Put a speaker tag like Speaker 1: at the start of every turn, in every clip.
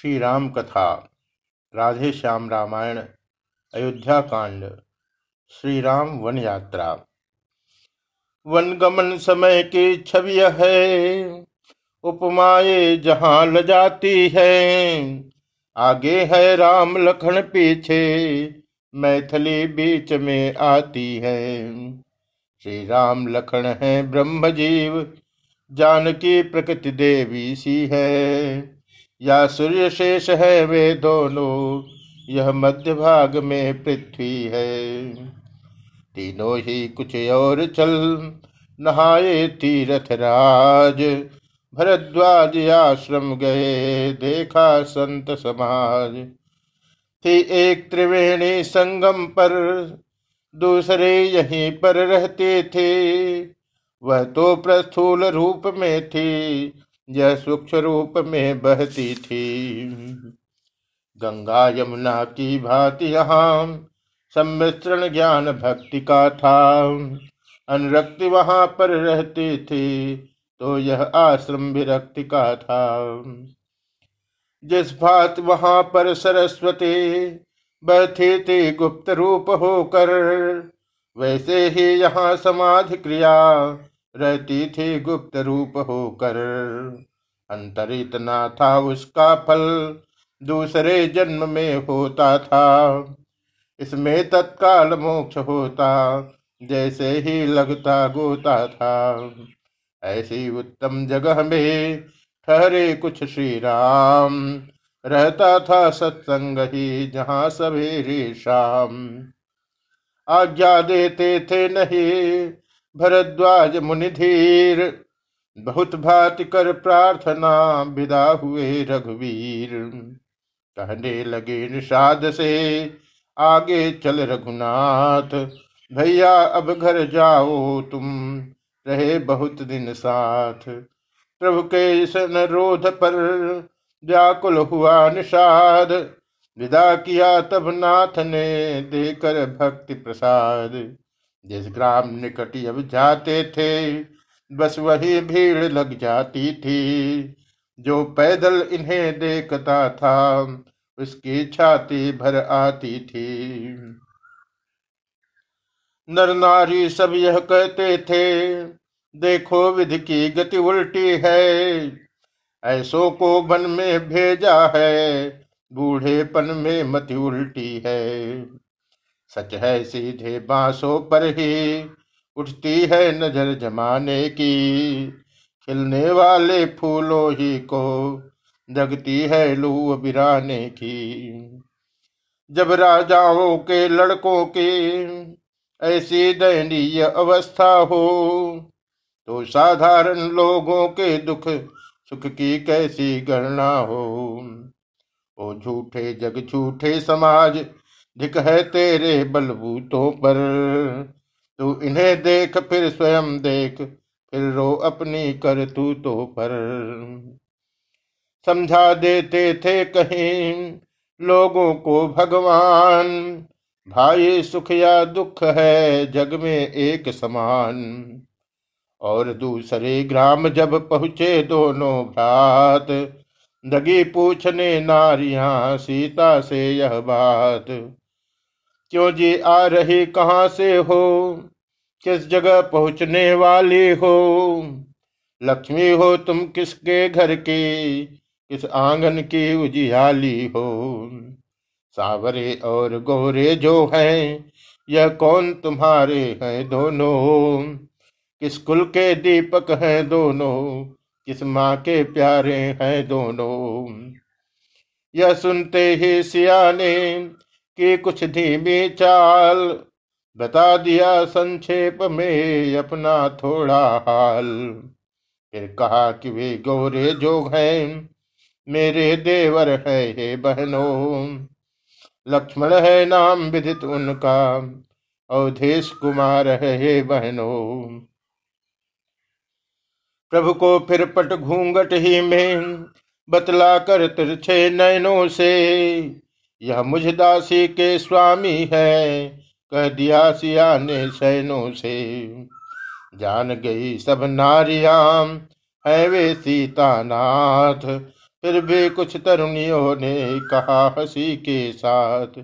Speaker 1: श्री राम कथा राधे श्याम रामायण, अयोध्या कांड श्री राम वन यात्रा। वन गमन समय की छवि है, उपमाए जहाँ ल जाती है। आगे है राम लखन पीछे, मैथिली बीच में आती है। श्री राम लखन है ब्रह्म जीव जानकी प्रकृति देवी सी है। या सूर्य शेष है वे दोनों, यह मध्य भाग में पृथ्वी है। तीनों ही कुछ और चल, नहाए तीरथ राज, भरद्वाज आश्रम गए, देखा संत समाज। थी एक त्रिवेणी संगम पर, दूसरे यहीं पर रहते थे। वह तो प्रस्थूल रूप में थी यह सूक्ष्म रूप में बहती थी। गंगा यमुना की भांति यहाँ सम्मिश्रण ज्ञान भक्ति का था। अनुरक्ति वहाँ पर रहती थी तो यह आश्रम विरक्ति का था। जिस भात वहाँ पर सरस्वती बहती थी, गुप्त रूप होकर, वैसे ही यहाँ समाधि क्रिया रहती थी गुप्त रूप होकर। अंतर इतना था उसका फल, दूसरे जन्म में होता था। इसमें तत्काल मोक्ष होता, जैसे ही लगता गोता था। ऐसी उत्तम जगह में ठहरे कुछ श्री राम रहता था सत्संग ही जहाँ सवेरे शाम। आज्ञा देते थे नहीं भरद्वाज मुनिधीर, बहुत भात कर प्रार्थना, विदा हुए रघुवीर। कहने लगे निषाद से, आगे चल रघुनाथ, भैया अब घर जाओ तुम, रहे बहुत दिन साथ। प्रभु के अनुरोध पर व्याकुल हुआ निषाद, विदा किया तब नाथ ने देकर भक्ति प्रसाद। जिस ग्राम निकट अब जाते थे, बस वही भीड़ लग जाती थी। जो पैदल इन्हें देखता था, उसकी छाती भर आती थी। नर नारी सब यह कहते थे, देखो विधि की गति उल्टी है। ऐसों को वन में भेजा है, बूढ़ेपन में मति उल्टी है। सच है सीधे बांसों पर ही उठती है नज़र जमाने की। खिलने वाले फूलों ही को जगती है लू बिराने की। जब राजाओं के लड़कों की ऐसी दयनीय अवस्था हो तो साधारण लोगों के दुख सुख की कैसी गणना हो? ओ झूठे जग झूठे समाज धिक है तेरे बलबूतों पर। तू इन्हें देख, फिर स्वयं देख, फिर रो अपनी कर तू तो पर। समझा देते थे कहीं लोगों को भगवान। भाई सुख या दुख है जग में एक समान। और दूसरे ग्राम जब पहुँचे दोनों भ्रात, दगी पूछने नारियाँ सीता से यह बात। क्यों जी आ रही कहाँ से हो? किस जगह पहुँचने वाली हो? लक्ष्मी हो तुम किसके घर की? किस आँगन की उजियाली हो? सावरे और गोरे जो हैं, यह कौन तुम्हारे हैं दोनों? किस कुल के दीपक हैं दोनों? किस माँ के प्यारे हैं दोनों? यह सुनते ही सियाने कि कुछ धीमी चाल। बता दिया संक्षेप में अपना थोड़ा हाल। फिर कहा कि वे गोरे जोग हैं, मेरे देवर है हे बहनों। लक्ष्मण है नाम विदित उनका, अवधेश कुमार है हे बहनों। प्रभु को फिर पट घूंघट ही में बतला कर तिरछे नयनों से यह मुझ दासी के स्वामी है, कह दिया सिया ने सैनों से। जान गई सब नारियाम है वे सीता नाथ फिर भी कुछ तरुणियों ने कहा हँसी के साथ।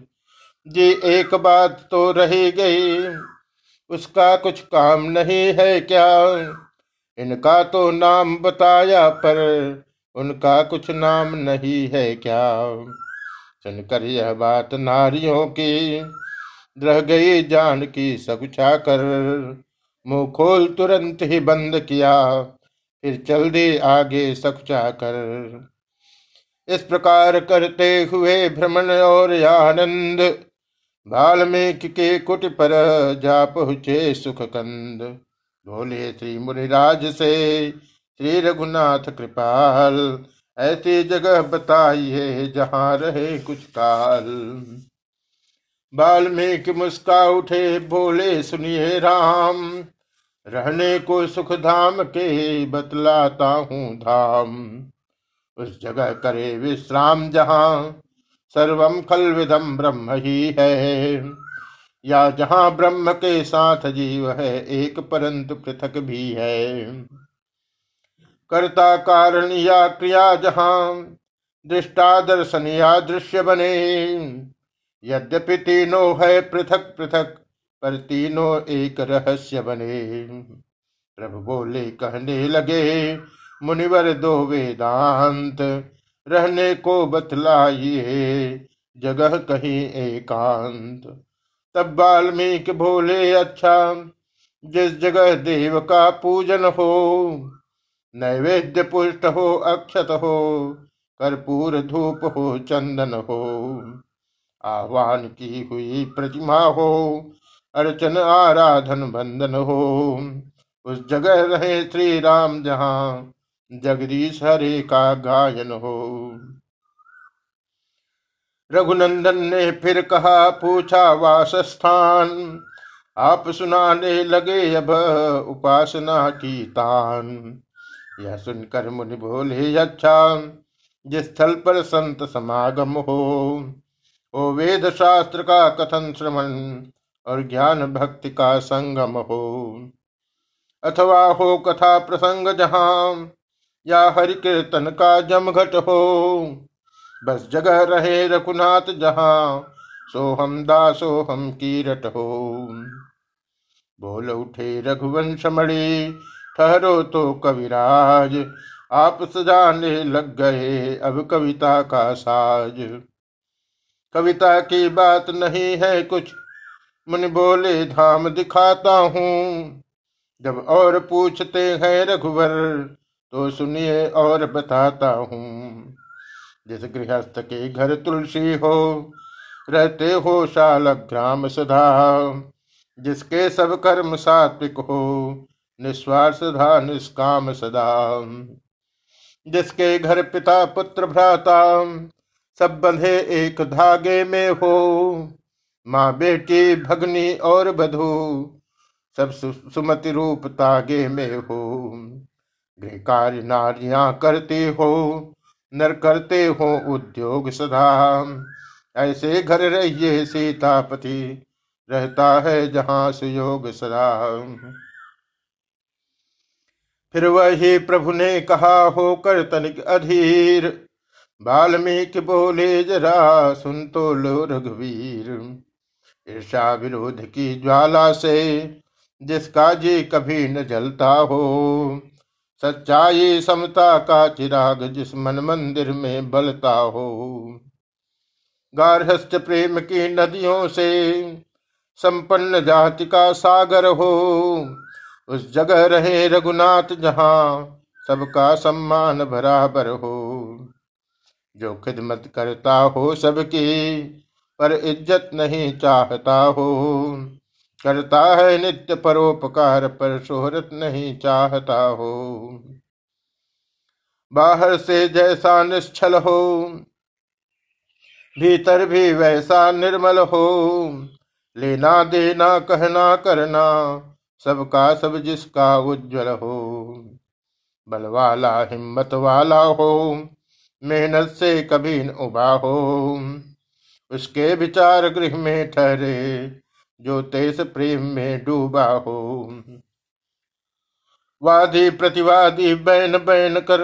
Speaker 1: जी, एक बात तो रही गई, उसका कुछ काम नहीं है क्या? इनका तो नाम बताया पर उनका कुछ नाम नहीं है क्या? सुनकर यह बात नारियों की। रह गई जान की सकुछा कर। मुँह खोल तुरंत ही बंद किया, फिर चल दे आगे सकुचा कर। इस प्रकार करते हुए भ्रमण और आनंद, वाल्मीकि के कुट पर जा पहुँचे सुख कंद बोले श्री मुनिराज से, श्री रघुनाथ कृपाल ऐसी जगह बताइए जहाँ रहे कुछ काल वाल्मीकि मुस्का उठे, बोले, सुनिए राम, रहने को सुख धाम के बतलाता हूँ धाम। उस जगह करे विश्राम जहाँ सर्वम खल विदम ब्रह्म ही है। या जहाँ ब्रह्म के साथ जीव है, एक परंतु पृथक भी है। कर्ता कारण या क्रिया जहाँ दृष्टा दर्शन या दृश्य बने। यद्यपि तीनों है पृथक पृथक, पर तीनों एक रहस्य बने। प्रभु बोले, कहने लगे, मुनिवर दो वेदांत, रहने को बतलाइए, जगह कहीं एकांत। तब वाल्मीकि बोले अच्छा जिस जगह देव का पूजन हो नैवेद्य पुष्ट हो अक्षत हो कर्पूर धूप हो चंदन हो आह्वान की हुई प्रतिमा हो, अर्चन आराधन बंदन हो। उस जगह रहे श्री राम जहाँ जगदीश हरे का गायन हो। रघुनंदन ने फिर कहा, पूछा वास स्थान आप सुनाने लगे अब उपासना की तान। यह सुनकर मुनि बोले अच्छा जिस स्थल पर संत समागम हो, ओ वेद शास्त्र का कथन श्रवण और ज्ञान भक्ति का संगम हो, अथवा हो कथा प्रसंग जहाँ या हरि कीर्तन का जमघट हो, बस जगह रहे रघुनाथ जहाँ सोहम दासोहम कीरट हो, बोल उठे रघुवंश मणि ठहरो तो कविराज। आप सजाने लग गए, अब कविता का साज। कविता की बात नहीं है कुछ, मुनि बोले, धाम दिखाता हूँ। जब और पूछते हैं रघुवर तो सुनिए और बताता हूँ। जिस गृहस्थ के घर तुलसी हो, रहते हो शाल ग्राम सदा। जिसके सब कर्म सात्विक हो निस्वार्थ सदा निष्काम सदा। जिसके घर पिता पुत्र भ्राता, सब बंधे एक धागे में हो। माँ बेटी भगनी और बधू, सब सुमति रूप तागे में हो। कार्य नारियाँ करते हो, नर करते हो उद्योग सदा। ऐसे घर रहिए सीतापति, रहता है जहाँ सुयोग सदा। फिर वही प्रभु ने कहा होकर तनिक अधीर। वाल्मीकि बोले, जरा सुन तो लो रघुवीर। ईर्षा विरोध की ज्वाला से जिसका जी कभी न जलता हो। सच्चाई समता का चिराग जिस मन मंदिर में बलता हो। गारहस्थ प्रेम की नदियों से संपन्न जाति का सागर हो। उस जगह रहे रघुनाथ जहाँ सबका सम्मान बराबर हो। जो खिदमत करता हो सबकी, पर इज़्ज़त नहीं चाहता हो। करता है नित्य परोपकार, पर शोहरत नहीं चाहता हो। बाहर से जैसा निश्चल हो, भीतर भी वैसा निर्मल हो। लेना देना, कहना करना सबका सब जिसका उज्जवल हो बल वाला हिम्मत वाला हो, मेहनत से कभी न उबा हो। उसके विचार गृह में ठहरे, जो तेज प्रेम में डूबा हो। वादी प्रतिवादी बैन बैन कर,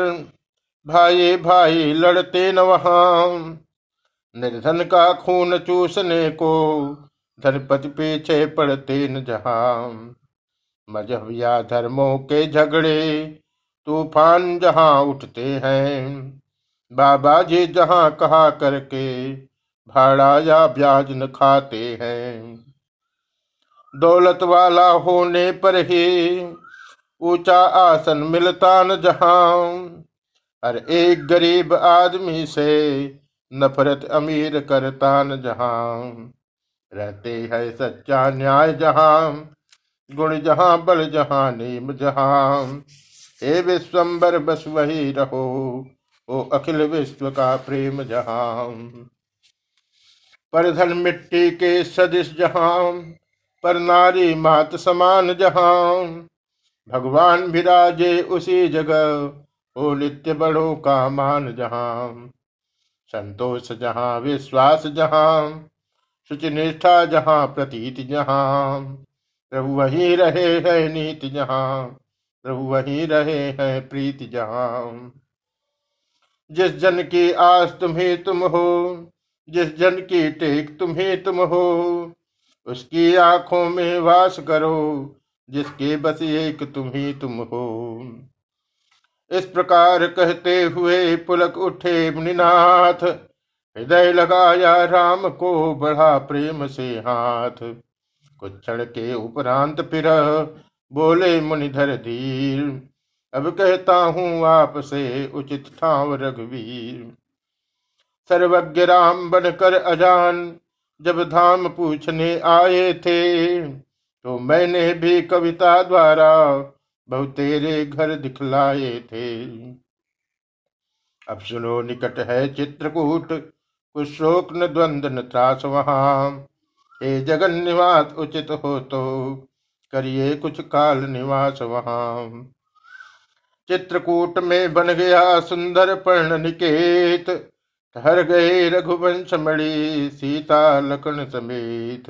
Speaker 1: भाई भाई लड़ते न वहाँ। निर्धन का खून चूसने को धनपति पीछे पड़ते न जहाँ। मज़हब या धर्मों के झगड़े तूफ़ान जहाँ उठते हैं। बाबा जी जहाँ कहा करके भाड़ा या ब्याज न खाते हैं। दौलत वाला होने पर ही ऊँचा आसन मिलता न जहाँ। हर एक गरीब आदमी से नफरत अमीर करता न जहाँ। रहते है सच्चा न्याय जहाँ। गुण जहाँ, बल जहाँ, नीम जहाँ। हे विश्वम्बर बस वही रहो। ओ अखिल विश्व का प्रेम जहाँ। पर धन मिट्टी के सदिश जहाँ। पर नारी मात समान जहाँ। भगवान विराजे उसी जगह। ओ नित्य बड़ो का मान जहाँ। संतोष जहाँ, विश्वास जहाँ। शुचि निष्ठा जहाँ, प्रतीत जहाँ। प्रभु वही रहे है नीति जहाँ, प्रभु वही रहे हैं प्रीति जहाँ। जिस जन की आस तुम्हें तुम हो, जिस जन की टेक तुम्हें तुम हो, उसकी आँखों में वास करो, जिसके बस एक तुम ही तुम हो। इस प्रकार कहते हुए पुलक उठे मुनिनाथ, हृदय लगाया राम को बढ़ा प्रेम से हाथ। कुछ क्षण के उपरांत फिर बोले मुनिधर धीर, अब कहता हूँ आपसे उचित ठाव रघुवीर। सर्वज्ञ राम बनकर अजान, जब धाम पूछने आए थे तो मैंने भी कविता द्वारा बहुतेरे घर दिखलाए थे। अब सुनो निकट है चित्रकूट कुछ शोक न द्वंद न त्रास वहाँ। हे जगन निवास उचित हो तो करिए कुछ काल निवास वहाँ। चित्रकूट में बन गया सुंदर पर्ण निकेत, ठहर गए रघुवंश मणि सीता लखन समेत।